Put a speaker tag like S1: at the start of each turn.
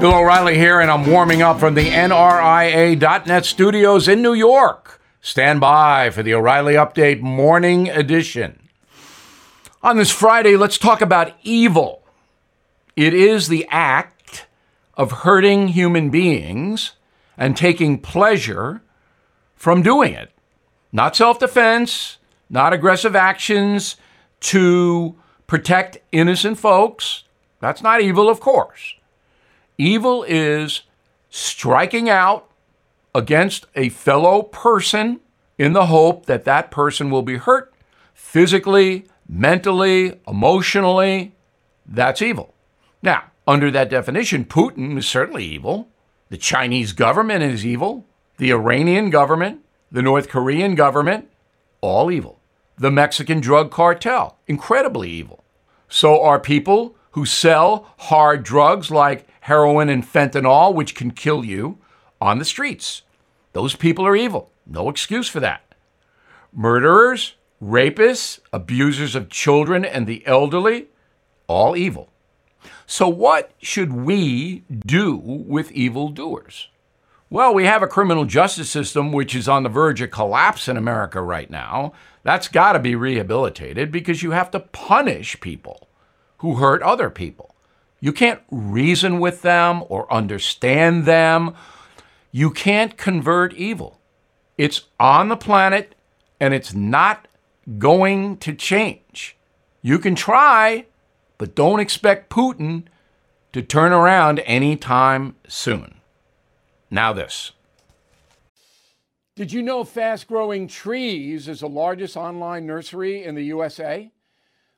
S1: Bill O'Reilly here, and I'm warming up from the NRIA.net studios in New York. Stand by for the O'Reilly Update Morning Edition. On this Friday, let's talk about evil. It is the act of hurting human beings and taking pleasure from doing it. Not self defense, not aggressive actions to protect innocent folks. That's not evil, of course. Evil is striking out against a fellow person in the hope that that person will be hurt physically, mentally, emotionally. That's evil. Now, under that definition, Putin is certainly evil. The Chinese government is evil. The Iranian government, the North Korean government, all evil. The Mexican drug cartel, incredibly evil. So are people who sell hard drugs like heroin and fentanyl, which can kill you, on the streets. Those people are evil. No excuse for that. Murderers, rapists, abusers of children and the elderly, all evil. So, what should we do with evildoers? Well, we have a criminal justice system which is on the verge of collapse in America right now. That's got to be rehabilitated because you have to punish people who hurt other people. You can't reason with them or understand them. You can't convert evil. It's on the planet and it's not going to change. You can try, but don't expect Putin to turn around anytime soon. Now, this. Did you know Fast Growing Trees is the largest online nursery in the USA?